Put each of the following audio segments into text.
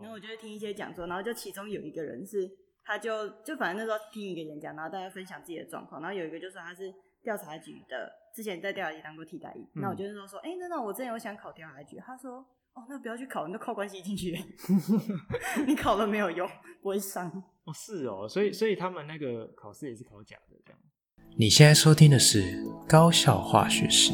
然后我就会听一些讲座，然后就其中有一个人是，他就就反正那时候听一个演讲，然后大家分享自己的状况，然后有一个就说他是调查局的，之前在调查局当过替代役，那、嗯、我就是说说，哎、欸，那那我之前有想考调查局，他说，哦，那不要去考，你都靠关系进去，你考了没有用，不会上。哦，是哦，所以所以他们那个考试也是考假的这样。你现在收听的是高校化学室。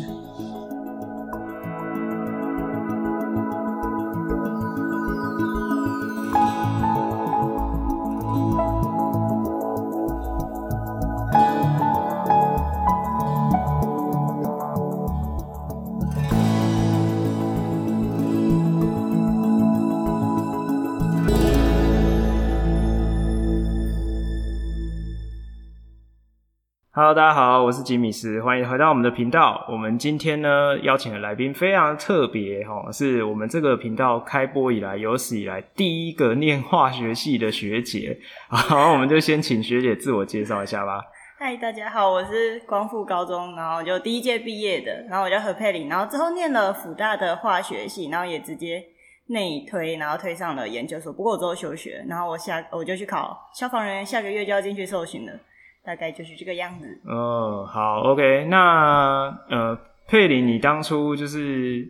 Hello，大家好，我是吉米斯，欢迎回到我们的频道。我们今天呢邀请的来宾非常特别哈，是我们这个频道开播以来有史以来第一个念化学系的学姐。好，我们就先请学姐自我介绍一下吧。嗨，大家好，我是光复高中，然后就第一届毕业的，然后我叫何佩玲，然后之后念了辅大的化学系，然后也直接内推，然后推上了研究所。不过我之后休学，然后我下我就去考消防人员，下个月就要进去受训了。大概就是这个样子。哦，好，OK，那呃，佩林，你当初就是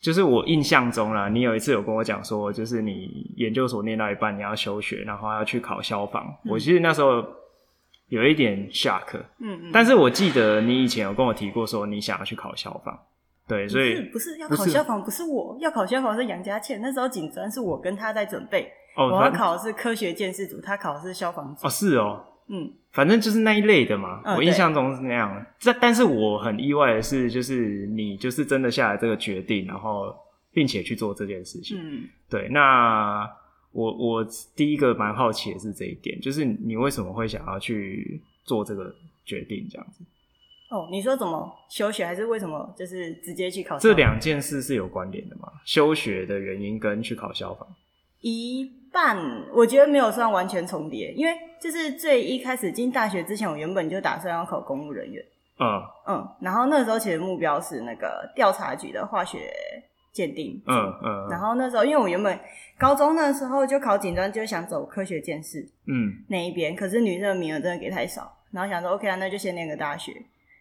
就是我印象中啦，你有一次有跟我讲说，就是你研究所念到一半你要休学，然后要去考消防。嗯、我其实那时候有一点 shock，嗯嗯，但是我记得你以前有跟我提过说你想要去考消防，对，所以不是，不是要考消防，不是，我要考消防是杨家倩，那时候警专是我跟他在准备，哦、我要考的是科学建设组，他考的是消防组。哦，是哦。嗯，反正就是那一类的嘛，哦、我印象中是那样。这但是我很意外的是，就是你就是真的下了这个决定，然后并且去做这件事情。嗯，对。那我我第一个蛮好奇的是这一点，就是你为什么会想要去做这个决定这样子？哦，你说怎么休学，还是为什么就是直接去考？这两件事是有关联的吗？休学的原因跟去考消防？一半，我觉得没有算完全重叠，因为就是最一开始进大学之前，我原本就打算要考公务人员。嗯嗯，然后那时候其实目标是那个调查局的化学鉴定。嗯嗯，然后那时候因为我原本高中那时候就考警专，就想走科学鉴识。嗯，那一边可是女生的名额真的给太少，然后想说 OK 啊，那就先念个大学。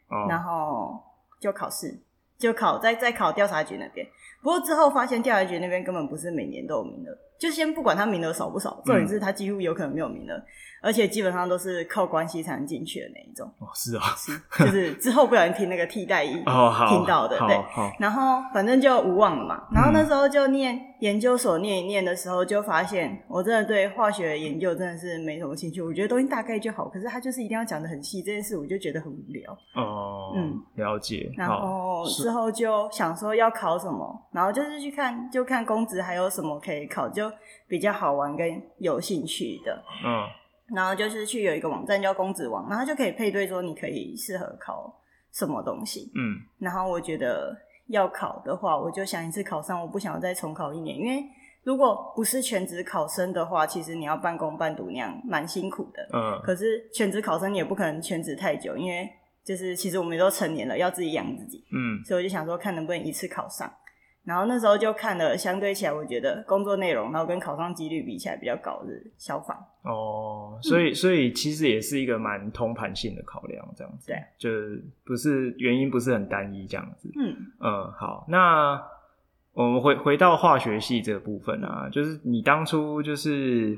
哦，然后就考试，就考再再考调查局那边。不过之后发现调查局那边根本不是每年都有名额。就先不管他名额少不少，重点是他几乎有可能没有名额，嗯、而且基本上都是靠关系才能进去的那一种。哦，是啊，是，就是之后不小心听那个替代役 听到的，哦、对，然后反正就无望了嘛。然后那时候就念研究所念一念的时候，就发现我真的对化学研究真的是没什么兴趣。我觉得东西大概就好，可是他就是一定要讲的很细，这件事我就觉得很无聊。哦，嗯，了解。然后之后就想说要考什么，然后就是去看，就看公职还有什么可以考，就。比较好玩跟有兴趣的，嗯，然后就是去有一个网站叫公子网，然后就可以配对说你可以适合考什么东西，嗯，然后我觉得要考的话，我就想一次考上，我不想要再重考一年，因为如果不是全职考生的话，其实你要半工半读那样蛮辛苦的，嗯，可是全职考生你也不可能全职太久，因为就是其实我们都成年了，要自己养自己，嗯，所以我就想说看能不能一次考上。然后那时候就看了，相对起来，我觉得工作内容，然后跟考上几率比起来比较高的消防。哦，所以所以其实也是一个蛮通盘性的考量，这样子。对，就是不是原因不是很单一这样子。嗯嗯，好，那我们回回到化学系这个部分啊，就是你当初就是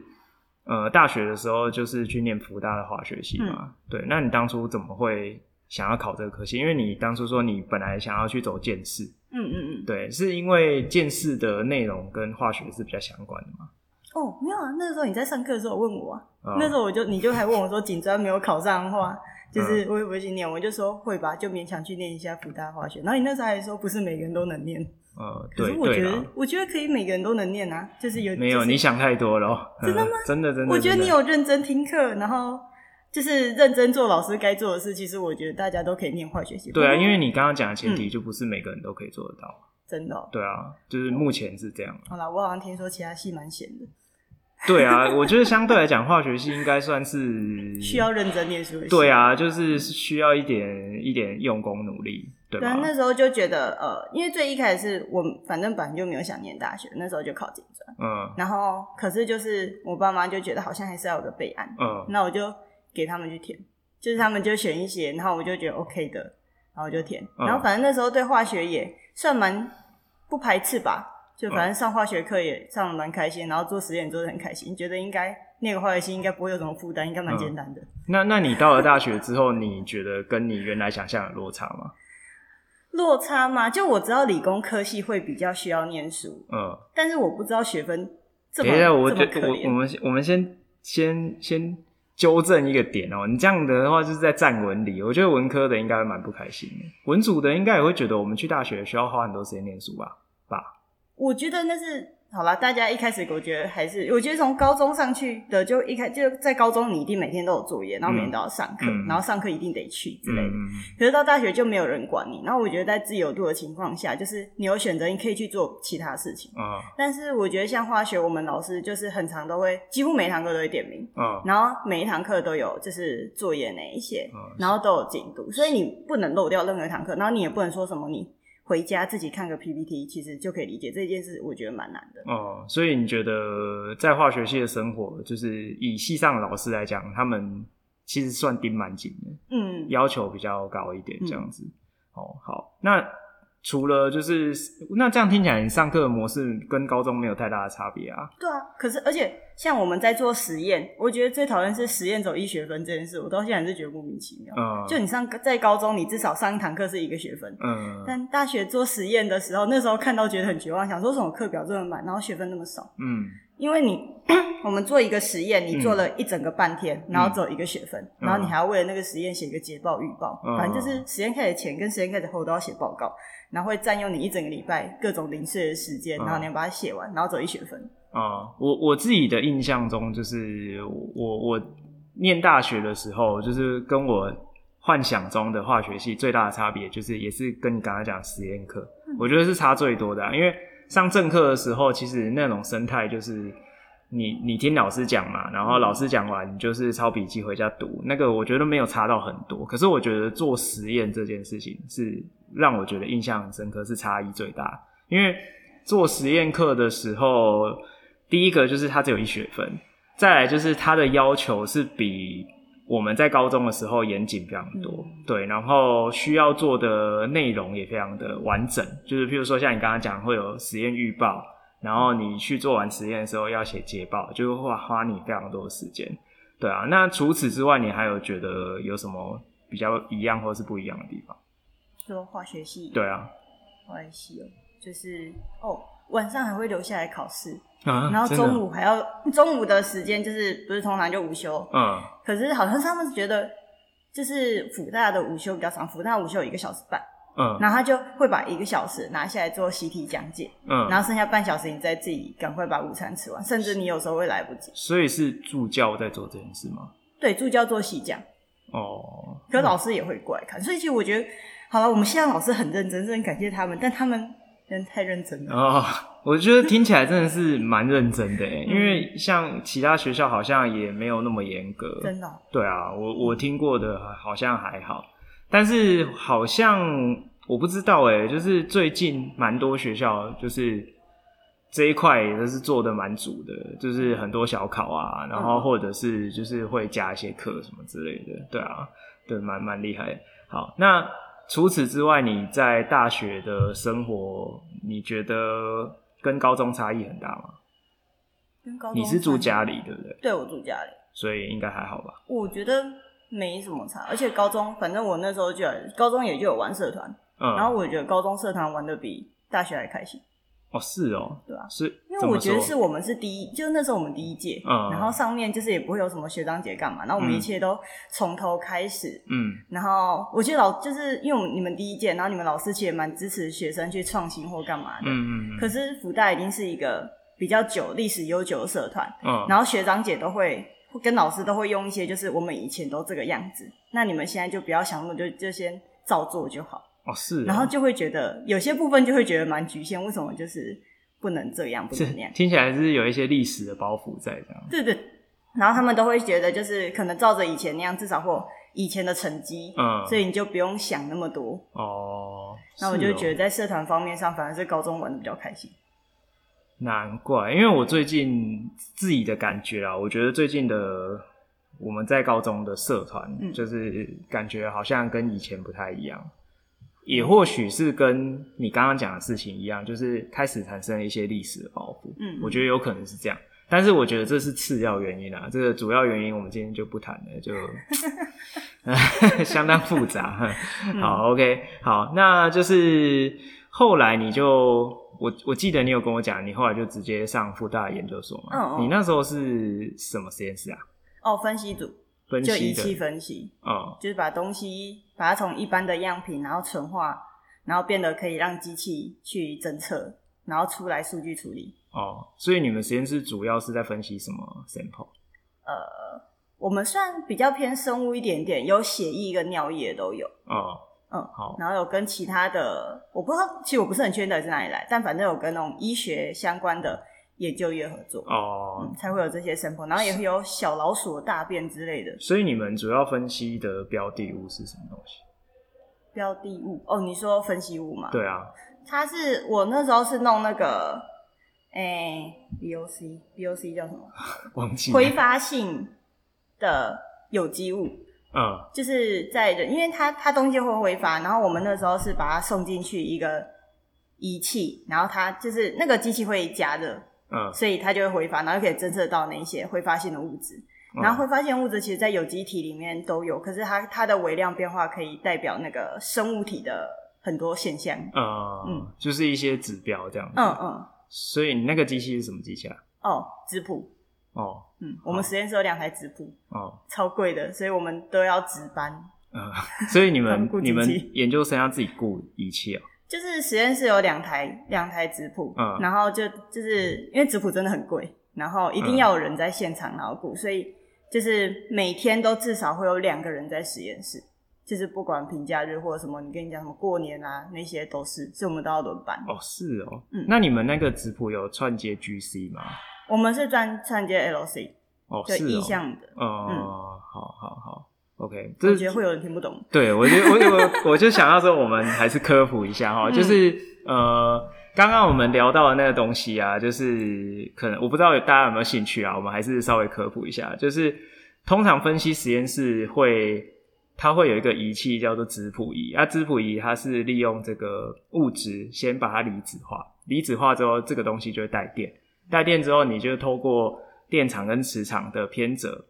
呃大学的时候就是去念福大的化学系嘛？嗯、对，那你当初怎么会想要考这个科系？因为你当初说你本来想要去走鉴识。嗯嗯嗯，对，是因为鉴识的内容跟化学是比较相关的吗？哦，没有啊，那个时候你在上课的时候问我啊，哦、那时候我就你就还问我说，警专没有考上的话，就是会不会去念？嗯、我就说会吧，就勉强去念一下辅大化学。然后你那时候还说不是每个人都能念，呃，对，可是我觉得我觉得可以每个人都能念啊，就是有没有、就是、你想太多了，真的吗？真的真的，我觉得你有认真听课，然后。就是认真做老师该做的事，其实我觉得大家都可以念化学系。对啊，因为你刚刚讲的前提就不是每个人都可以做得到。嗯、真的、喔？对啊，就是目前是这样。好啦，我好像听说其他系蛮闲的。对啊，我觉得相对来讲，化学系应该算是需要认真念书的。对啊，就是需要一点一点用功努力。对吧？对，那时候就觉得呃，因为最一开始是我反正本来就没有想念大学，那时候就考警专，嗯，然后可是就是我爸妈就觉得好像还是要有个备案，嗯，那我就给他们去填，就是他们就选一些，然后我就觉得 OK 的，然后我就填，然后反正那时候对化学也算蛮不排斥吧，就反正上化学课也上的蛮开心，然后做实验做的很开心，觉得应该那个化学系应该不会有什么负担，应该蛮简单的。嗯、那那你到了大学之后，你觉得跟你原来想象有落差吗？落差吗？就我知道理工科系会比较需要念书，嗯，但是我不知道学分这么等一下，我觉得我我们我们先先先纠正一个点哦，你这样的话就是在站文理，我觉得文科的应该蛮不开心的，文组的应该也会觉得我们去大学需要花很多时间念书吧？吧？我觉得那是。好了，大家一开始我觉得还是，我觉得从高中上去的就一开就在高中，你一定每天都有作业，然后每天都要上课，嗯、然后上课一定得去之类的。嗯、可是到大学就没有人管你，然后我觉得在自由度的情况下，就是你有选择，你可以去做其他事情。啊、但是我觉得像化学，我们老师就是很常都会，几乎每一堂课都会点名。啊、然后每一堂课都有就是作业那一些，啊、然后都有进度，所以你不能漏掉任何一堂课，然后你也不能说什么你。回家自己看个 PPT，其实就可以理解这件事。我觉得蛮难的。哦，所以你觉得在化学系的生活，就是以系上的老师来讲，他们其实算盯蛮紧的，嗯，要求比较高一点，这样子。嗯、哦，好，那。除了就是那这样听起来，你上课的模式跟高中没有太大的差别啊？对啊，可是而且像我们在做实验，我觉得最讨厌是实验走一学分这件事，我到现在还是觉得莫名其妙。嗯，就你上在高中，你至少上一堂课是一个学分，嗯，但大学做实验的时候，那时候看到觉得很绝望，想说什么课表这么满，然后学分那么少，嗯。因为你 我们做一个实验，你做了一整个半天，嗯、然后只有一个学分，嗯、然后你还要为了那个实验写一个捷报预报，嗯、反正就是实验开始前跟实验开始后都要写报告，然后会占用你一整个礼拜各种零碎的时间，然后你要把它写完，然后走一学分。啊、嗯，我我自己的印象中，就是我我念大学的时候，就是跟我幻想中的化学系最大的差别，就是也是跟你刚才讲实验课，嗯、我觉得是差最多的、啊，因为。上正课的时候，其实那种生态就是你你听老师讲嘛，然后老师讲完，你就是抄笔记回家读。那个我觉得没有差到很多，可是我觉得做实验这件事情是让我觉得印象很深刻，是差异最大。因为做实验课的时候，第一个就是它只有一学分，再来就是它的要求是比。我们在高中的时候严谨非常多，嗯、对，然后需要做的内容也非常的完整，就是譬如说像你刚刚讲会有实验预报，然后你去做完实验的时候要写捷报，就会花花你非常多的时间，对啊。那除此之外，你还有觉得有什么比较一样或是不一样的地方？说化学系，对啊，化学系哦，就是哦，晚上还会留下来考试。啊、然后中午还要 中午的时间，就是不是通常就午休？嗯。可是好像他们是觉得，就是辅大的午休比较长，辅大午休有一个小时半。嗯。然后他就会把一个小时拿下来做习题讲解。嗯。然后剩下半小时，你再自己赶快把午餐吃完，甚至你有时候会来不及。所以是助教在做这件事吗？对，助教做习讲。哦。可老师也会过来看，所以其实我觉得，好了，我们现在老师很认真，真感谢他们，但他们。真的太认真了哦！我觉得听起来真的是蛮认真的，因为像其他学校好像也没有那么严格，真的。对啊，我我听过的好像还好，但是好像我不知道哎，就是最近蛮多学校就是这一块也是做的蛮足的，就是很多小考啊，然后或者是就是会加一些课什么之类的，对啊，对，蛮蛮厉害。好，那。除此之外，你在大学的生活，你觉得跟高中差异很大吗？跟高中你是住家里，对不对？对，我住家里，所以应该还好吧？我觉得没什么差，而且高中反正我那时候就高中也就有玩社团，嗯，然后我觉得高中社团玩的比大学还开心。哦，是哦，对啊，是，因为我觉得是我们是第一，就是那时候我们第一届，嗯，然后上面就是也不会有什么学长姐干嘛，然后我们一切都从头开始，嗯，然后我觉得老就是因为我们你们第一届，然后你们老师其实也蛮支持学生去创新或干嘛的，嗯嗯嗯，可是福大已经是一个比较久历史悠久的社团，嗯，然后学长姐都会跟老师都会用一些就是我们以前都这个样子，那你们现在就不要想那么多，就就先照做就好。哦，是，然后就会觉得有些部分就会觉得蛮局限，为什么就是不能这样，不能那样？听起来是有一些历史的包袱在这样。对对，然后他们都会觉得就是可能照着以前那样，至少或以前的成绩，嗯，所以你就不用想那么多哦。那我就觉得在社团方面上，反而是高中玩的比较开心。难怪，因为我最近自己的感觉啊，我觉得最近的我们在高中的社团，嗯，就是感觉好像跟以前不太一样，也或许是跟你刚刚讲的事情一样，就是开始产生了一些历史的包袱。嗯，我觉得有可能是这样，但是我觉得这是次要原因啊，这个主要原因我们今天就不谈了，就 相当复杂。好，嗯，OK，好，那就是后来你就。我我记得你有跟我讲，你后来就直接上复大研究所嘛？你那时候是什么实验室啊？哦，分析组，分析就仪器分析。哦、嗯，就是把东西把它从一般的样品，然后纯化，然后变得可以让机器去侦测，然后出来数据处理。哦，所以你们实验室主要是在分析什么 sample？呃，我们算比较偏生物一点点，有血液跟尿液都有。哦。嗯，好，然后有跟其他的，我不知道，其实我不是很确定是哪里来，但反正有跟那种医学相关的研究业合作哦、嗯，才会有这些 sample，然后也会有小老鼠的大便之类的。所以你们主要分析的标的物是什么东西？标的物哦，你说分析物嘛？对啊，它是我那时候是弄那个，哎、，BOC BOC 叫什么？忘记挥发性的有机物。嗯，就是在人，因为它它东西会挥发，然后我们那时候是把它送进去一个仪器，然后它就是那个机器会加热，嗯，所以它就会挥发，然后就可以侦测到那些挥发性的物质。然后挥发性物质其实，在有机体里面都有，可是它它的微量变化可以代表那个生物体的很多现象。嗯嗯，就是一些指标这样子。嗯嗯。所以你那个机器是什么机器啊？哦，质谱。哦，嗯，我们实验室有两台质谱，哦，超贵的，所以我们都要值班。嗯，所以你们 你们研究生要自己雇仪器哦？就是实验室有两台两台质谱，嗯，然后就就是因为质谱真的很贵，然后一定要有人在现场然后顾，所以就是每天都至少会有两个人在实验室，就是不管平假日或者什么，你跟你讲什么过年啊那些都是，所以我们都要轮班。哦，是哦，嗯，那你们那个质谱有串接 GC 吗？我们是专串接 LC，哦，就意向的。哦，嗯，好好好，OK。我觉得会有人听不懂。对，我觉得我我我就想要说，我们还是科普一下哈，嗯，就是呃，刚刚我们聊到的那个东西啊，就是可能我不知道大家有没有兴趣啊，我们还是稍微科普一下。就是通常分析实验室会，它会有一个仪器叫做质谱仪，啊，质谱仪它是利用这个物质先把它离子化，离子化之后，这个东西就会带电。带电之后，你就透过电场跟磁场的偏折，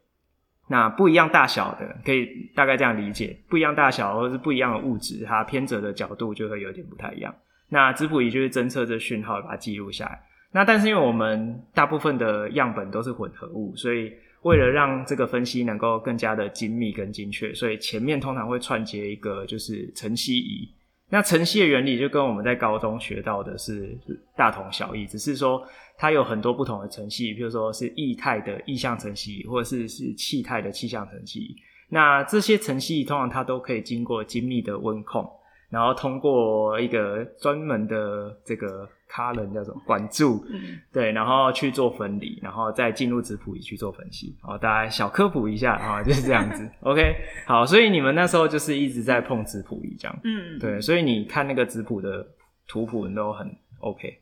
那不一样大小的，可以大概这样理解，不一样大小或者是不一样的物质，它偏折的角度就会有点不太一样。那质谱仪就是侦测这讯号，把它记录下来。那但是因为我们大部分的样本都是混合物，所以为了让这个分析能够更加的精密跟精确，所以前面通常会串接一个就是晨曦仪。那层析的原理就跟我们在高中学到的是大同小异，只是说它有很多不同的层析，比如说是液态的液相层析，或者是是气态的气相层析。那这些层析通常它都可以经过精密的温控。然后通过一个专门的这个 column 叫什么管柱，嗯，对，然后去做分离，然后再进入质谱仪去做分析。好，大家小科普一下啊，就是这样子。OK，好，所以你们那时候就是一直在碰质谱仪这样，嗯，对，所以你看那个质谱的图谱都很 OK，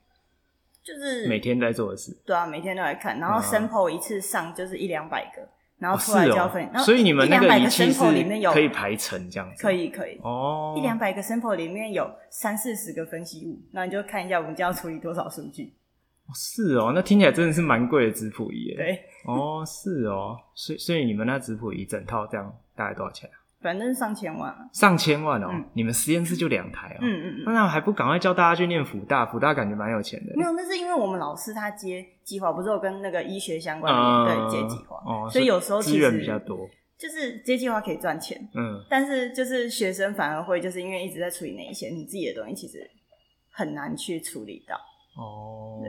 就是每天在做的事。对啊，每天都来看，然后 sample 一次上就是一两百个。然后出来交分，所以你们那个仪器是可以排成这样子，可以可以哦。一两百个 sample 里面有三四十个分析物，那你就看一下我们将要处理多少数据。是哦，那听起来真的是蛮贵的质谱仪耶。对，哦，是哦，所以所以你们那质谱仪整套这样大概多少钱啊？反正上千万，上千万哦！嗯、你们实验室就两台哦，嗯嗯嗯，那还不赶快叫大家去念辅大？辅大感觉蛮有钱的。没有，那是因为我们老师他接计划，不是有跟那个医学相关的、嗯、对接计划，哦，所以有时候资源比较多，就是接计划可以赚钱，嗯，但是就是学生反而会就是因为一直在处理那一些你自己的东西，其实很难去处理到哦，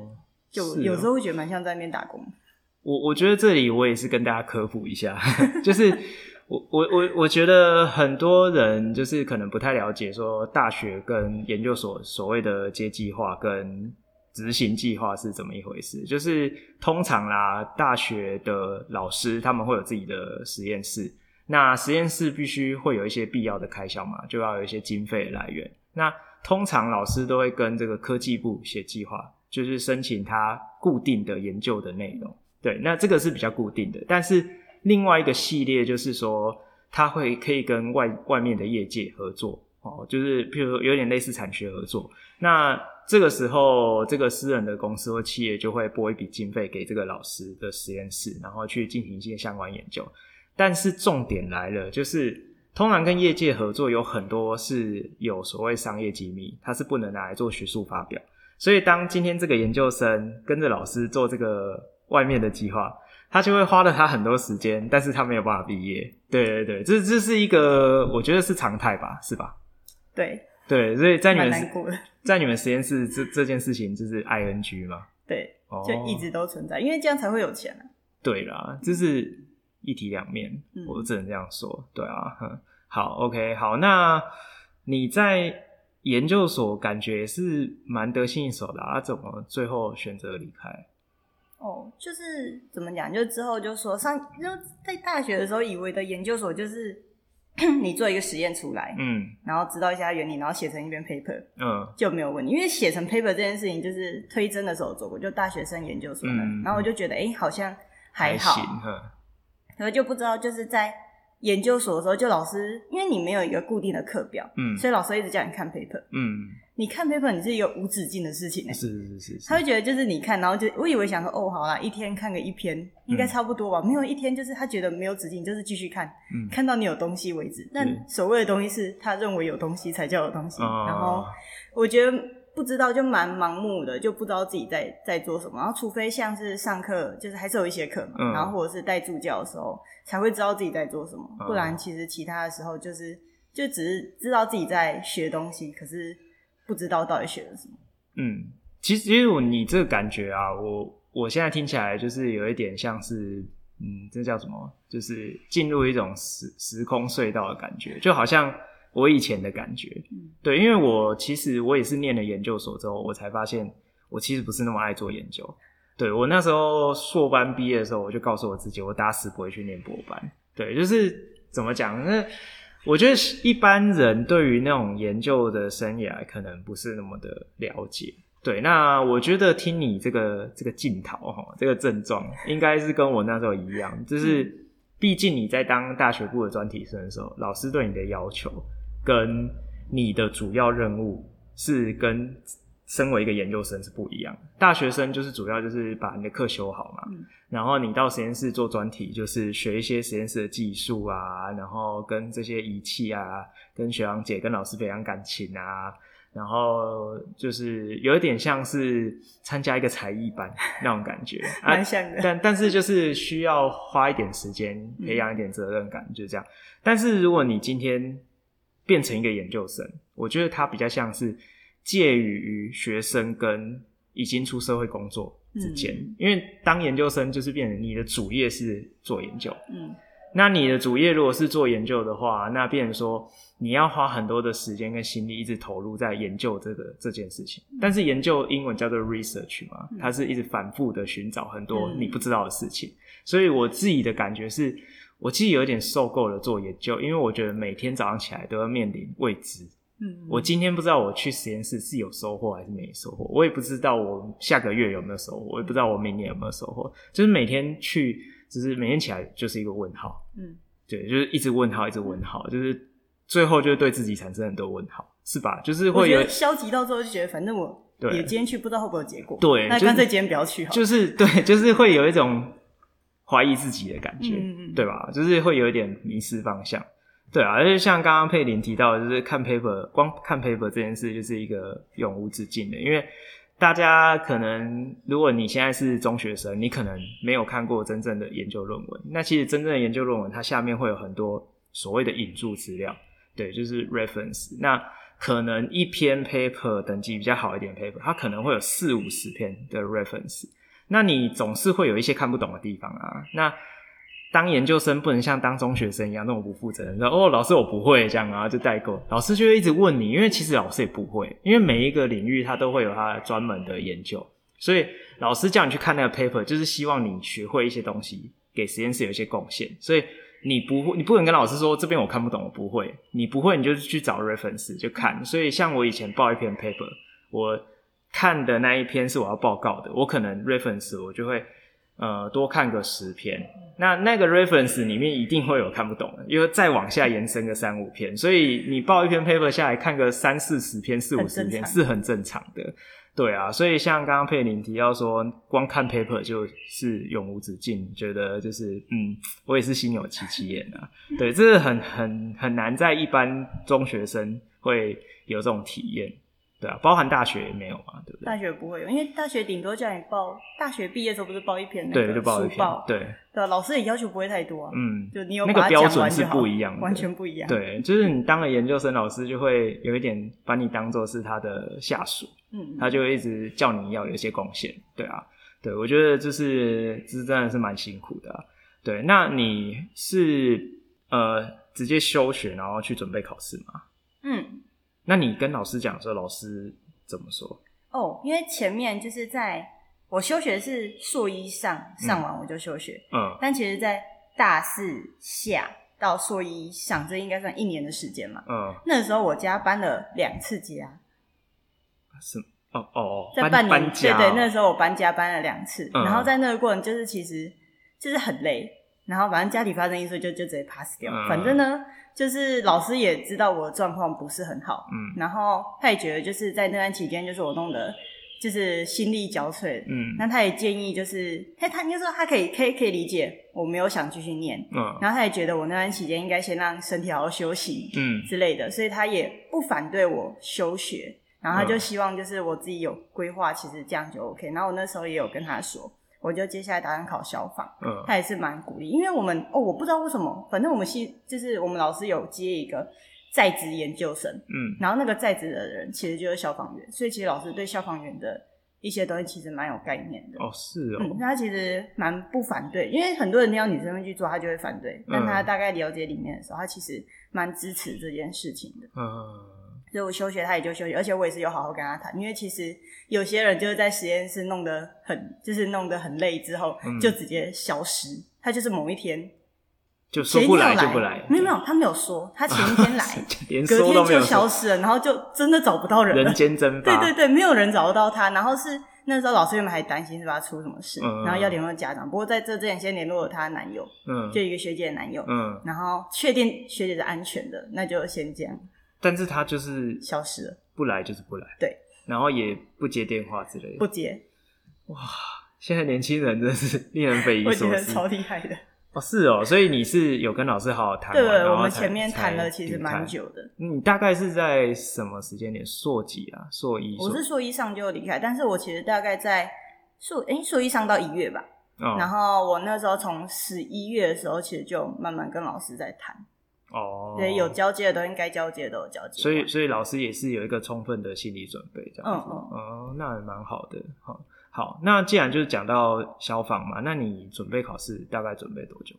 就有时候会觉得蛮像在那边打工。我我觉得这里我也是跟大家科普一下，就是。我我我我觉得很多人就是可能不太了解，说大学跟研究所所谓的接计划跟执行计划是怎么一回事。就是通常啦，大学的老师他们会有自己的实验室，那实验室必须会有一些必要的开销嘛，就要有一些经费的来源。那通常老师都会跟这个科技部写计划，就是申请他固定的研究的内容。对，那这个是比较固定的。但是另外一个系列就是说，他会可以跟外外面的业界合作哦，就是譬如说有点类似产学合作。那这个时候，这个私人的公司或企业就会拨一笔经费给这个老师的实验室，然后去进行一些相关研究。但是重点来了，就是。通常跟业界合作有很多是有所谓商业机密，它是不能拿来做学术发表。所以当今天这个研究生跟着老师做这个外面的计划，他就会花了他很多时间，但是他没有办法毕业。对对对，这这是一个我觉得是常态吧，是吧？对对，所以在你们在你们实验室这这件事情就是 ing 嘛？对，就一直都存在，因为这样才会有钱啊。对啦，这是。一体两面，我只能这样说。嗯、对啊，好，OK，好。那你在研究所感觉是蛮得心应手的啊？怎么最后选择离开？哦，就是怎么讲？就之后就说上，就在大学的时候以为的研究所就是 你做一个实验出来，嗯，然后知道一下原理，然后写成一篇 paper，嗯，就没有问题。因为写成 paper 这件事情，就是推真的时候做过，就大学生研究所的，嗯、然后我就觉得，哎、欸，好像还好。还然后就不知道，就是在研究所的时候，就老师，因为你没有一个固定的课表，嗯，所以老师一直叫你看 paper，嗯，你看 paper，你是一个无止境的事情，是是是是，他会觉得就是你看，然后就我以为想说，哦，好啦，一天看个一篇，应该差不多吧，没有一天就是他觉得没有止境，就是继续看，嗯，看到你有东西为止。但所谓的东西是他认为有东西才叫有东西，然后我觉得。不知道就蛮盲目的，就不知道自己在在做什么。然后除非像是上课，就是还是有一些课嘛，嗯、然后或者是带助教的时候，才会知道自己在做什么。嗯、不然其实其他的时候，就是就只是知道自己在学东西，可是不知道到底学了什么。嗯，其实因为你这个感觉啊，我我现在听起来就是有一点像是，嗯，这叫什么？就是进入一种时时空隧道的感觉，就好像。我以前的感觉，对，因为我其实我也是念了研究所之后，我才发现我其实不是那么爱做研究。对，我那时候硕班毕业的时候，我就告诉我自己，我打死不会去念博班。对，就是怎么讲？那我觉得一般人对于那种研究的生涯可能不是那么的了解。对，那我觉得听你这个这个镜头哈，这个症状应该是跟我那时候一样，就是毕竟你在当大学部的专题生的时候，老师对你的要求。跟你的主要任务是跟身为一个研究生是不一样的。大学生就是主要就是把你的课修好嘛，嗯、然后你到实验室做专题，就是学一些实验室的技术啊，然后跟这些仪器啊，跟学长姐、跟老师培养感情啊，然后就是有一点像是参加一个才艺班那种感觉，蛮像的。啊、但但是就是需要花一点时间培养一点责任感，嗯、就是这样。但是如果你今天变成一个研究生，我觉得他比较像是介于学生跟已经出社会工作之间，嗯、因为当研究生就是变成你的主业是做研究，嗯，那你的主业如果是做研究的话，那变成说你要花很多的时间跟心力一直投入在研究这个这件事情，但是研究英文叫做 research 嘛，它是一直反复的寻找很多你不知道的事情，所以我自己的感觉是。我其实有点受够了做研究，因为我觉得每天早上起来都要面临未知。嗯，我今天不知道我去实验室是有收获还是没收获，我也不知道我下个月有没有收获，我也不知道我明年有没有收获。就是每天去，就是每天起来就是一个问号。嗯，对，就是一直问号，一直问号，就是最后就对自己产生很多问号，是吧？就是会有消极到最后就觉得，反正我也今天去，不知道会不会有结果。对，那干脆今天不要去好。就是对，就是会有一种。怀疑自己的感觉，嗯、对吧？就是会有一点迷失方向，对啊。而且像刚刚佩林提到的，就是看 paper，光看 paper 这件事就是一个永无止境的。因为大家可能，如果你现在是中学生，你可能没有看过真正的研究论文。那其实真正的研究论文，它下面会有很多所谓的引注资料，对，就是 reference。那可能一篇 paper 等级比较好一点 paper，它可能会有四五十篇的 reference。那你总是会有一些看不懂的地方啊。那当研究生不能像当中学生一样那么不负责任，说哦，老师我不会这样啊，就带过。老师就会一直问你，因为其实老师也不会，因为每一个领域他都会有他专门的研究，所以老师叫你去看那个 paper，就是希望你学会一些东西，给实验室有一些贡献。所以你不会，你不能跟老师说这边我看不懂，我不会。你不会，你就去找 reference 就看。所以像我以前报一篇 paper，我看的那一篇是我要报告的，我可能 reference 我就会。呃，多看个十篇，那那个 reference 里面一定会有看不懂的，因为再往下延伸个三五篇，所以你报一篇 paper 下来看个三四十篇、四五十篇是很正常的，对啊。所以像刚刚佩林提到说，光看 paper 就是永无止境，觉得就是嗯，我也是心有戚戚焉啊。对，这是很很很难在一般中学生会有这种体验。对啊，包含大学也没有嘛，对不对？大学不会有，因为大学顶多叫你报，大学毕业的时候不是报一篇那个书报，对，就报一篇，对，对，老师也要求不会太多啊，嗯，就你有那个标准是不一样的，完全不一样。对，就是你当了研究生，老师就会有一点把你当做是他的下属，嗯，他就会一直叫你要有一些贡献，对啊，对，我觉得就是这真的是蛮辛苦的啊，对，那你是呃直接休学然后去准备考试吗？嗯。那你跟老师讲的时候，老师怎么说？哦，因为前面就是在我休学是硕一上上完我就休学，嗯，但其实，在大四下到硕一上，这应该算一年的时间嘛，嗯，那时候我家搬了两次家，是哦哦哦，在半年对对，那时候我搬家搬了两次，嗯，然后在那个过程就是其实就是很累，然后反正家里发生因素就就直接 pass 掉，嗯，反正呢。就是老师也知道我的状况不是很好，嗯，然后他也觉得就是在那段期间，就是我弄得就是心力交瘁，嗯，那他也建议就是，他他应该说他可以可以可以理解我没有想继续念，嗯，然后他也觉得我那段期间应该先让身体好好休息，嗯之类的，所以他也不反对我休学，然后他就希望就是我自己有规划，其实这样就 OK，然后我那时候也有跟他说。我就接下来打算考消防，嗯，他也是蛮鼓励，因为我们哦，我不知道为什么，反正我们系就是我们老师有接一个在职研究生，嗯，然后那个在职的人其实就是消防员，所以其实老师对消防员的一些东西其实蛮有概念的。哦，是哦，嗯，他其实蛮不反对，因为很多人听到女生会去做，他就会反对，但他大概了解里面的时候，他其实蛮支持这件事情的，嗯。所以我休学，他也就休学，而且我也是有好好跟他谈，因为其实有些人就是在实验室弄得很，就是弄得很累之后，嗯、就直接消失。他就是某一天就说不来就不来，没有没有，他没有说，他前一天来，连隔天就消失了，然后就真的找不到人了，人间蒸 发。对对对，没有人找得到他。然后是那时候老师原本还担心是不是他出什么事，嗯、然后要联络家长。不过在这之前先联络了她的男友，嗯，就一个学姐的男友，嗯，然后确定学姐是安全的，那就先这样。但是他就是消失了，不来就是不来，对，然后也不接电话之类的，不接。哇，现在年轻人真是令人匪夷所思，我觉得超厉害的。哦，是哦，所以你是有跟老师好好谈，对，我们前面谈了其实蛮久的。你大概是在什么时间点？硕几啊？硕一？我是硕一上就离开，但是我其实大概在硕诶硕一上到一月吧，哦，然后我那时候从十一月的时候，其实就慢慢跟老师在谈。哦，对，有交接的都应该交接，都有交接。所以，所以老师也是有一个充分的心理准备，这样子。嗯嗯。哦，那还蛮好的。好，好，那既然就是讲到消防嘛，那你准备考试大概准备多久？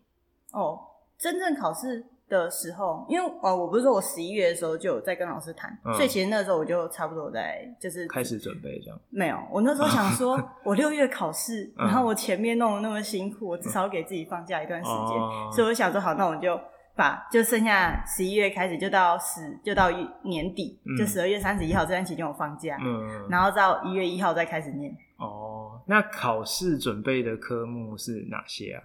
哦，真正考试的时候，因为哦，我不是说我十一月的时候就有在跟老师谈，嗯、所以其实那时候我就差不多在就是开始准备这样。没有，我那时候想说，我六月考试，嗯、然后我前面弄的那么辛苦，我至少给自己放假一段时间，哦、所以我想说，好，那我就。把就剩下十一月开始，就到十就到年底，嗯、就十二月三十一号这段期间我放假，嗯，然后到一月一号再开始念。哦，那考试准备的科目是哪些啊？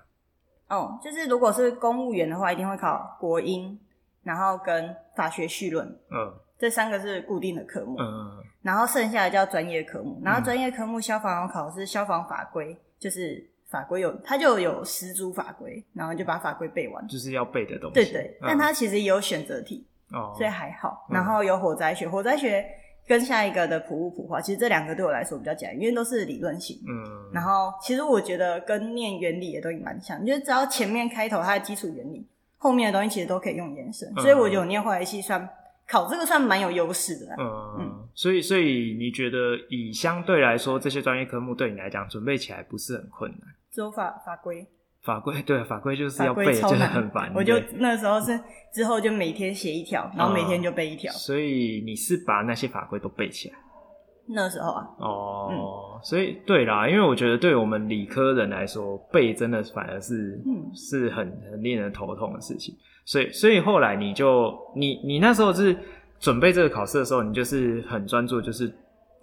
哦，就是如果是公务员的话，一定会考国英，然后跟法学绪论，嗯，这三个是固定的科目，嗯，然后剩下的叫专业科目，然后专业科目消防要考的是消防法规，就是。法规有，他就有十组法规，然后就把法规背完，就是要背的东西。对对，嗯、但他其实也有选择题，哦，所以还好。然后有火灾学，火灾学跟下一个的普物普化，其实这两个对我来说比较简单，因为都是理论性。嗯。然后其实我觉得跟念原理也都蛮像，就是只要前面开头它的基础原理，后面的东西其实都可以用延伸。嗯、所以我觉得我念化学系算考这个算蛮有优势的。嗯嗯。所以所以你觉得以相对来说这些专业科目对你来讲准备起来不是很困难？走法法规，法规 对法规就是要背，就是很烦。我就那时候是之后就每天写一条，然后每天就背一条。所以你是把那些法规都背起来？那时候啊。哦，嗯、所以对啦，因为我觉得对我们理科人来说，背真的反而是、嗯、是很很令人头痛的事情。所以，所以后来你就你你那时候是准备这个考试的时候，你就是很专注，就是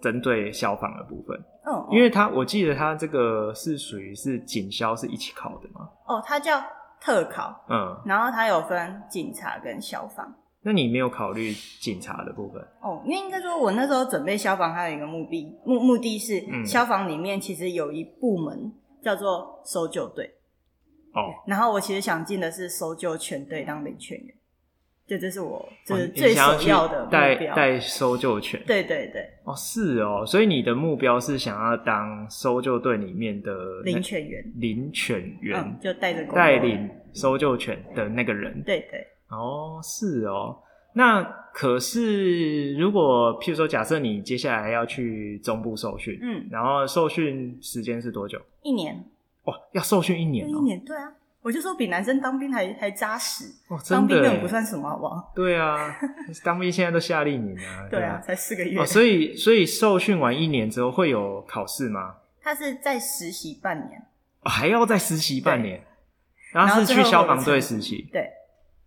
针对消防的部分。嗯，因为他我记得他这个是属于是警消是一起考的嘛。哦，他叫特考。嗯，然后他有分警察跟消防。那你没有考虑警察的部分？哦，因为应该说，我那时候准备消防，还有一个目的目目的是，消防里面其实有一部门叫做搜救队。哦，然后我其实想进的是搜救犬队当领犬员，就这是我就是最首要的目标。带带搜救犬，对对对。哦，是哦，所以你的目标是想要当搜救队里面的领犬员，领犬员，嗯，就带着带领搜救犬的那个人。对对。哦，是哦。那可是如果譬如说，假设你接下来要去中部受训，嗯，然后受训时间是多久？一年。哇，要受训一年，喔，一年，对啊，我就说比男生当兵还还扎实。哦，当兵根本不算什么，好不好？对啊，当兵现在都夏令营啊。对啊，才四个月。哦，所以所以受训完一年之后会有考试吗？他是在实习半年。哦，还要再实习半年，然后是去消防队实习。对。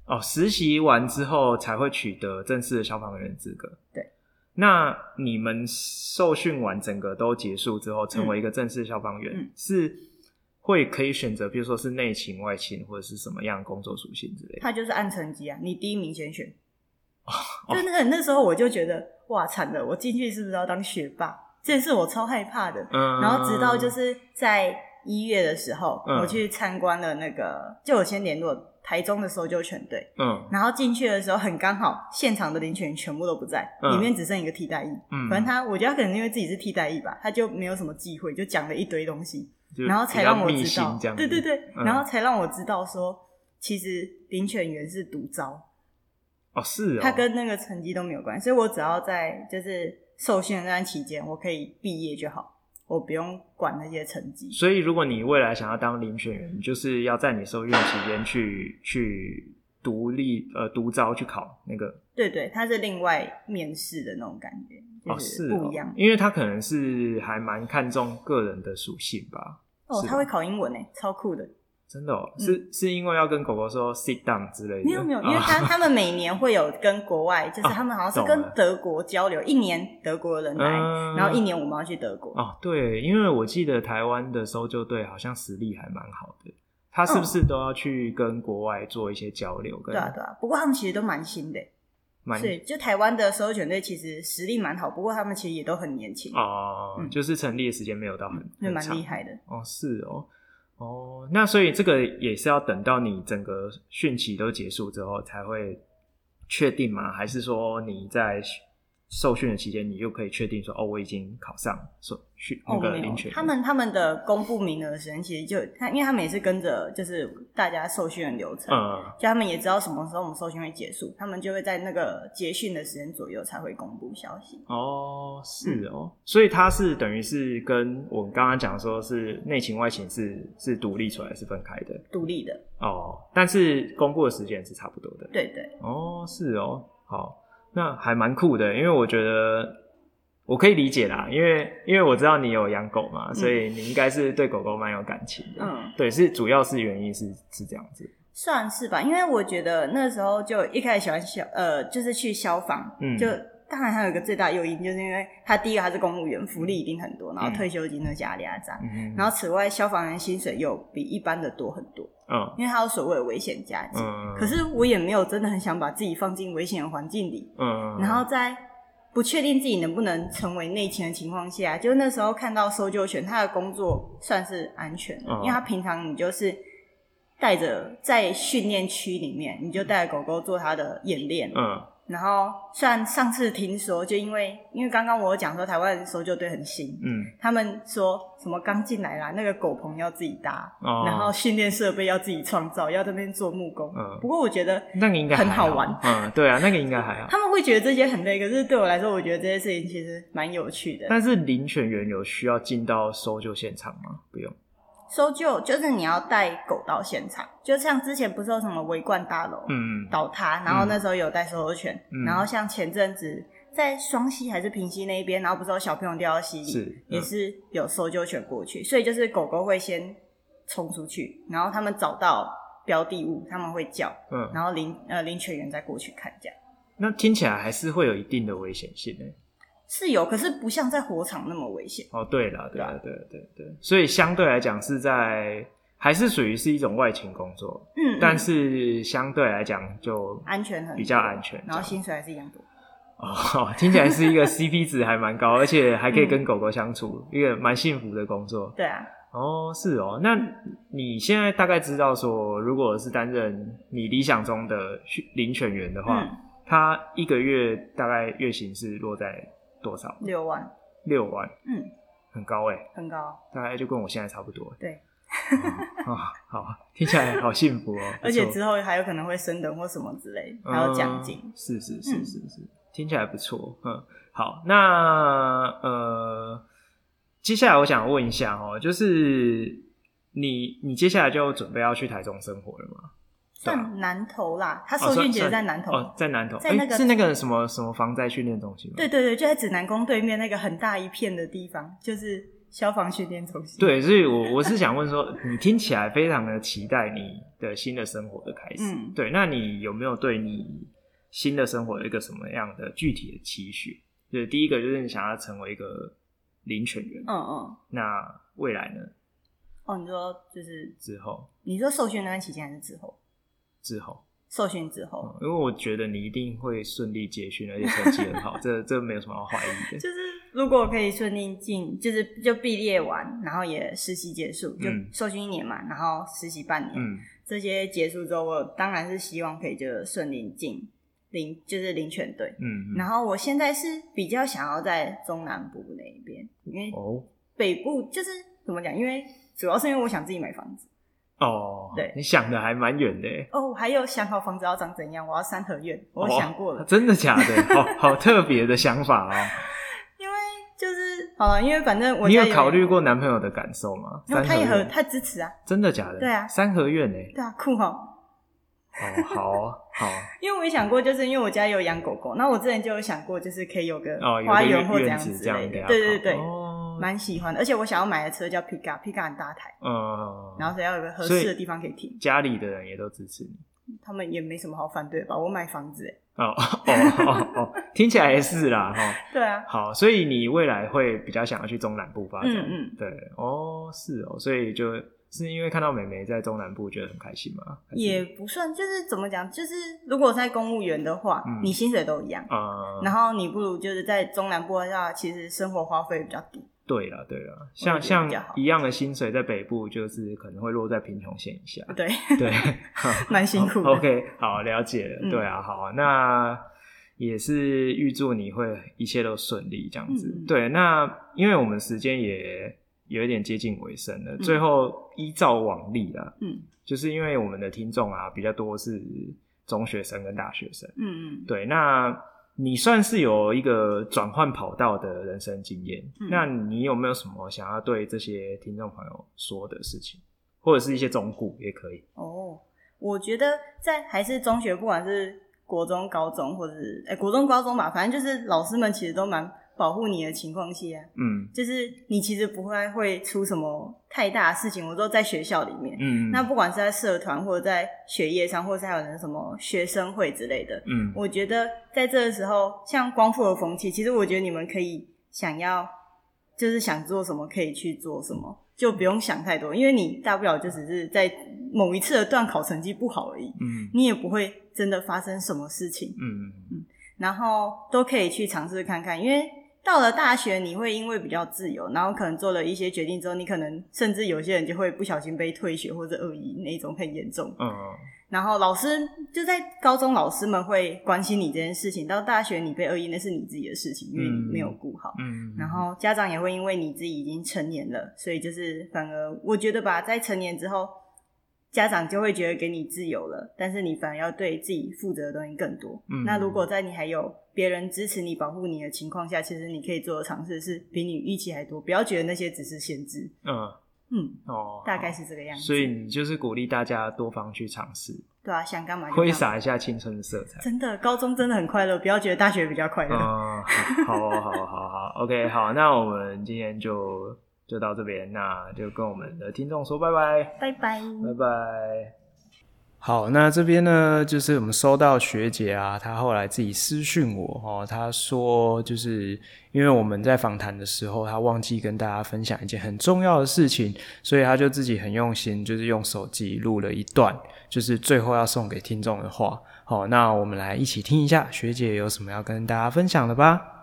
哦，实习完之后才会取得正式的消防员资格。对。那你们受训完整个都结束之后，成为一个正式消防员，嗯，是？会可以选择，比如说是内勤、外勤，或者是什么样工作属性之类的。他就是按成绩啊，你第一名先选。哦，就那个那时候我就觉得，哇，惨了，我进去是不是要当学霸？这件事我超害怕的。嗯。然后直到就是在一月的时候，嗯、我去参观了那个，就我先联络台中的搜救犬队。嗯。然后进去的时候很刚好，现场的领犬全部都不在，嗯、里面只剩一个替代役。嗯。反正他，我觉得他可能因为自己是替代役吧，他就没有什么忌讳，就讲了一堆东西。然后才让我知道，对对对，嗯、然后才让我知道说，其实林犬员是独招哦，是哦，他跟那个成绩都没有关系，所以我只要在就是受训的那段期间，我可以毕业就好，我不用管那些成绩。所以，如果你未来想要当领犬员，就是要在你受训期间去去独立呃独招去考那个，对对，他是另外面试的那种感觉。哦，是不一样，因为他可能是还蛮看重个人的属性吧。哦，他会考英文呢，超酷的。真的哦，是是因为要跟狗狗说 sit down 之类的？没有没有，因为他他们每年会有跟国外，就是 他们好像是跟德国交流，一年德国人来，然后一年我们要去德国。哦，对，因为我记得台湾的搜救队好像实力还蛮好的，他是不是都要去跟国外做一些交流？对啊对啊，不过他们其实都蛮新的。蛮对，就台湾的所有犬队其实实力蛮好，不过他们其实也都很年轻哦，嗯、就是成立的时间没有到很，就蛮厉害的哦。是哦，哦，那所以这个也是要等到你整个训期都结束之后才会确定吗？还是说你在？受训的期间，你就可以确定说，哦，我已经考上受训那个领犬。他们他们的公布名额的时间，其实就他，因为他们也是跟着就是大家受训的流程，嗯，就他们也知道什么时候我们受训会结束，他们就会在那个结训的时间左右才会公布消息。哦，是哦，嗯、所以他是等于是跟我们刚刚讲说是内勤外勤是是独立出来，是分开的，独立的。哦，但是公布的时间是差不多的。对对。哦，是哦，好。那还蛮酷的，因为我觉得我可以理解啦，因为因为我知道你有养狗嘛，所以你应该是对狗狗蛮有感情的。嗯，对，是主要是原因是是这样子，算是吧。因为我觉得那时候就一开始喜欢消呃，就是去消防，嗯，就当然还有一个最大诱因，就是因为他第一个他是公务员，福利一定很多，然后退休金都加压榨，嗯，然后此外消防员薪水又比一般的多很多。嗯，因为他有所谓的危险加级，嗯，可是我也没有真的很想把自己放进危险的环境里，嗯，然后在不确定自己能不能成为内勤的情况下，就那时候看到搜救犬，他的工作算是安全的，嗯，因为他平常你就是带着在训练区里面，你就带着狗狗做他的演练，嗯。然后，虽然上次听说，就因为因为刚刚我有讲说台湾搜救队很新，嗯，他们说什么刚进来啦，那个狗棚要自己搭，哦，然后训练设备要自己创造，要在那边做木工。嗯，不过我觉得那个应该很好玩。嗯，对啊，那个应该还好。他们会觉得这些很累，可是对我来说，我觉得这些事情其实蛮有趣的。但是领犬员有需要进到搜救现场吗？不用。搜救就是你要带狗到现场，就像之前不是有什么维冠大楼嗯倒塌，然后那时候有带搜救犬，嗯、然后像前阵子在双溪还是平溪那一边，然后不是有小朋友掉到溪里，是、嗯、也是有搜救犬过去，所以就是狗狗会先冲出去，然后他们找到标的物，他们会叫，嗯，然后领呃领犬员再过去看这样。那听起来还是会有一定的危险性诶。是有，可是不像在火场那么危险。哦，对了，对了，对了，对对，所以相对来讲是在还是属于是一种外勤工作，嗯，但是相对来讲就安全很比较安全，然后薪水还是一样多。哦，听起来是一个 CP 值还蛮高，而且还可以跟狗狗相处，嗯、一个蛮幸福的工作。对啊。哦，是哦，那你现在大概知道说，如果是担任你理想中的领犬员的话，嗯、他一个月大概月薪是落在多少？六万。六万，嗯，很高哎，很高，大概就跟我现在差不多。对。啊、哦，好，听起来好幸福哦。而且之后还有可能会升等或什么之类，还有奖金。是是是是是，嗯、听起来不错。嗯，好，那呃。接下来我想问一下哦，就是你你接下来就准备要去台中生活了吗？算南投啦，他受训其实在南投，哦，在南投，在那个、欸、是那个什么什么防灾训练中心吗？对对对，就在指南宫对面那个很大一片的地方，就是消防训练中心。对，所以我我是想问说，你听起来非常的期待你的新的生活的开始，嗯，对，那你有没有对你新的生活有一个什么样的具体的期许？就是第一个就是你想要成为一个。领犬员，嗯嗯，那未来呢？哦，你说就是之后，你说受训那段期间还是之后？之后，受训之后，嗯，因为我觉得你一定会顺利结训，而且成绩很好，这这没有什么好怀疑的。就是如果可以顺利进，就是就毕业完，然后也实习结束，就受训一年嘛，然后实习半年，嗯，这些结束之后，我当然是希望可以就顺利进。领就是领犬队，嗯，然后我现在是比较想要在中南部那一边，因为哦，北部就是怎么讲？因为主要是因为我想自己买房子哦，对，你想的还蛮远的。哦，还有想好房子要长怎样，我要三合院，我想过了，真的假的？好好特别的想法哦，因为就是好了，因为反正我你有考虑过男朋友的感受吗？他也很他支持啊，真的假的？对啊，三合院呢？对啊，酷哈。哦，好啊，好啊，因为我也想过，就是因为我家有养狗狗，那我之前就有想过，就是可以有个花园或这样子之类的，对对对，蛮、哦、喜欢的。而且我想要买的车叫 Pickup，Pickup 很大台，嗯，然后只要有个合适的地方可以停。家里的人也都支持你，他们也没什么好反对吧？我买房子，哎，哦哦哦哦，听起来也是啦，哈，对啊，好，所以你未来会比较想要去中南部发展，嗯嗯，对，哦，是哦，所以就。是因为看到妹妹在中南部觉得很开心吗？也不算，就是怎么讲，就是如果在公务员的话，嗯、你薪水都一样啊。嗯、然后你不如就是在中南部的话，其实生活花费比较低。对了，对了，像像一样的薪水在北部，就是可能会落在贫穷线以下。对 对，蛮辛苦的。OK，好，了解了。嗯、对啊，好，那也是预祝你会一切都顺利这样子。嗯、对，那因为我们时间也。有一点接近尾声了，最后依照往例啦，嗯，就是因为我们的听众啊比较多是中学生跟大学生，嗯嗯，对，那你算是有一个转换跑道的人生经验，嗯，那你有没有什么想要对这些听众朋友说的事情，或者是一些忠告也可以？哦，我觉得在还是中学，不管是国中、高中，或者是哎、欸、国中、高中吧，反正就是老师们其实都蛮。保护你的情况下，嗯，就是你其实不会会出什么太大的事情。我都在学校里面，嗯，那不管是在社团或者在学业上，或者是还有人什么学生会之类的，嗯，我觉得在这个时候，像光复的风气，其实我觉得你们可以想要，就是想做什么可以去做什么，就不用想太多，因为你大不了就只是在某一次的段考成绩不好而已，嗯，你也不会真的发生什么事情，嗯。嗯，然后都可以去尝试看看，因为。到了大学，你会因为比较自由，然后可能做了一些决定之后，你可能甚至有些人就会不小心被退学或者恶意那种很严重。嗯，然后老师就在高中，老师们会关心你这件事情。到大学你被恶意，那是你自己的事情，因为你没有顾好。嗯，然后家长也会因为你自己已经成年了，所以就是反而我觉得吧，在成年之后。家长就会觉得给你自由了，但是你反而要对自己负责的东西更多。嗯，那如果在你还有别人支持你、保护你的情况下，其实你可以做的尝试是比你预期还多。不要觉得那些只是限制。嗯嗯哦，大概是这个样子。所以你就是鼓励大家多方去尝试，对啊，想干嘛就挥洒一下青春的色彩。真的，高中真的很快乐，不要觉得大学比较快乐。嗯，好，好，好，好，好，OK，好，那我们今天就就到这边，那就跟我们的听众说拜拜，拜拜，拜拜。好，那这边呢，就是我们收到学姐啊，她后来自己私讯我哦，她说就是因为我们在访谈的时候，她忘记跟大家分享一件很重要的事情，所以她就自己很用心，就是用手机录了一段，就是最后要送给听众的话。好，那我们来一起听一下学姐有什么要跟大家分享的吧。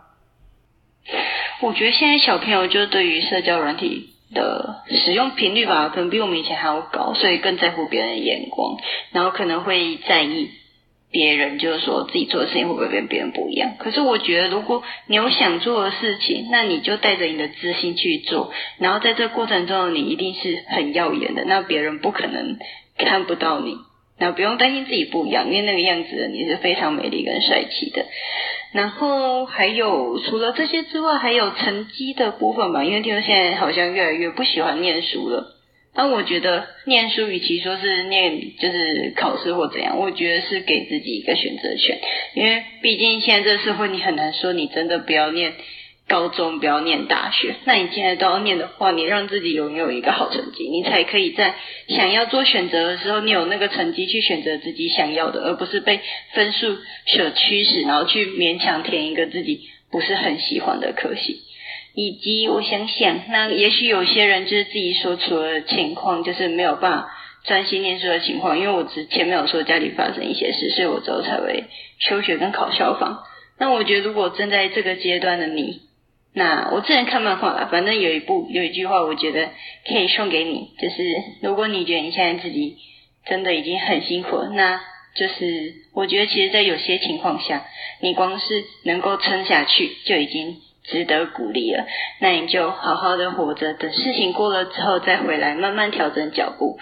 我觉得现在小朋友就对于社交软体。的使用频率吧，可能比我们以前还要高，所以更在乎别人的眼光，然后可能会在意别人，就是说自己做的事情会不会跟别人不一样。可是我觉得，如果你有想做的事情，那你就带着你的自信去做，然后在这过程中，你一定是很耀眼的，那别人不可能看不到你，那不用担心自己不一样，因为那个样子你是非常美丽跟帅气的。然后还有除了这些之外，还有成绩的部分吧。因为听说现在好像越来越不喜欢念书了。但我觉得念书与其说是念，就是考试或怎样，我觉得是给自己一个选择权。因为毕竟现在这社会，你很难说你真的不要念。高中不要念大学，那你现在都要念的话，你让自己拥有一个好成绩，你才可以在想要做选择的时候，你有那个成绩去选择自己想要的，而不是被分数所驱使，然后去勉强填一个自己不是很喜欢的科系。以及我想想，那也许有些人就是自己说出的情况，就是没有办法专心念书的情况。因为我之前没有说家里发生一些事，所以我之后才会休学跟考消防。那我觉得，如果正在这个阶段的你，那我之前看漫画了，反正有一部有一句话，我觉得可以送给你，就是如果你觉得你现在自己真的已经很辛苦了，那就是我觉得其实，在有些情况下，你光是能够撑下去就已经值得鼓励了。那你就好好的活着，等事情过了之后再回来，慢慢调整脚步，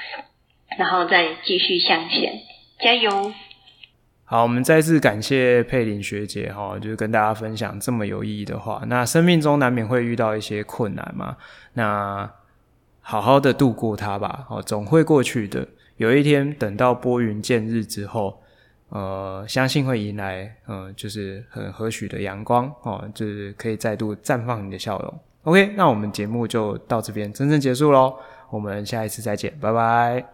然后再继续向前，加油！好，我们再次感谢佩玲学姐哈，就是跟大家分享这么有意义的话。那生命中难免会遇到一些困难嘛，那好好的度过它吧，哦，总会过去的。有一天等到拨云见日之后，呃，相信会迎来，嗯、呃，就是很和煦的阳光哦，就是可以再度绽放你的笑容。OK，那我们节目就到这边真正结束喽，我们下一次再见，拜拜。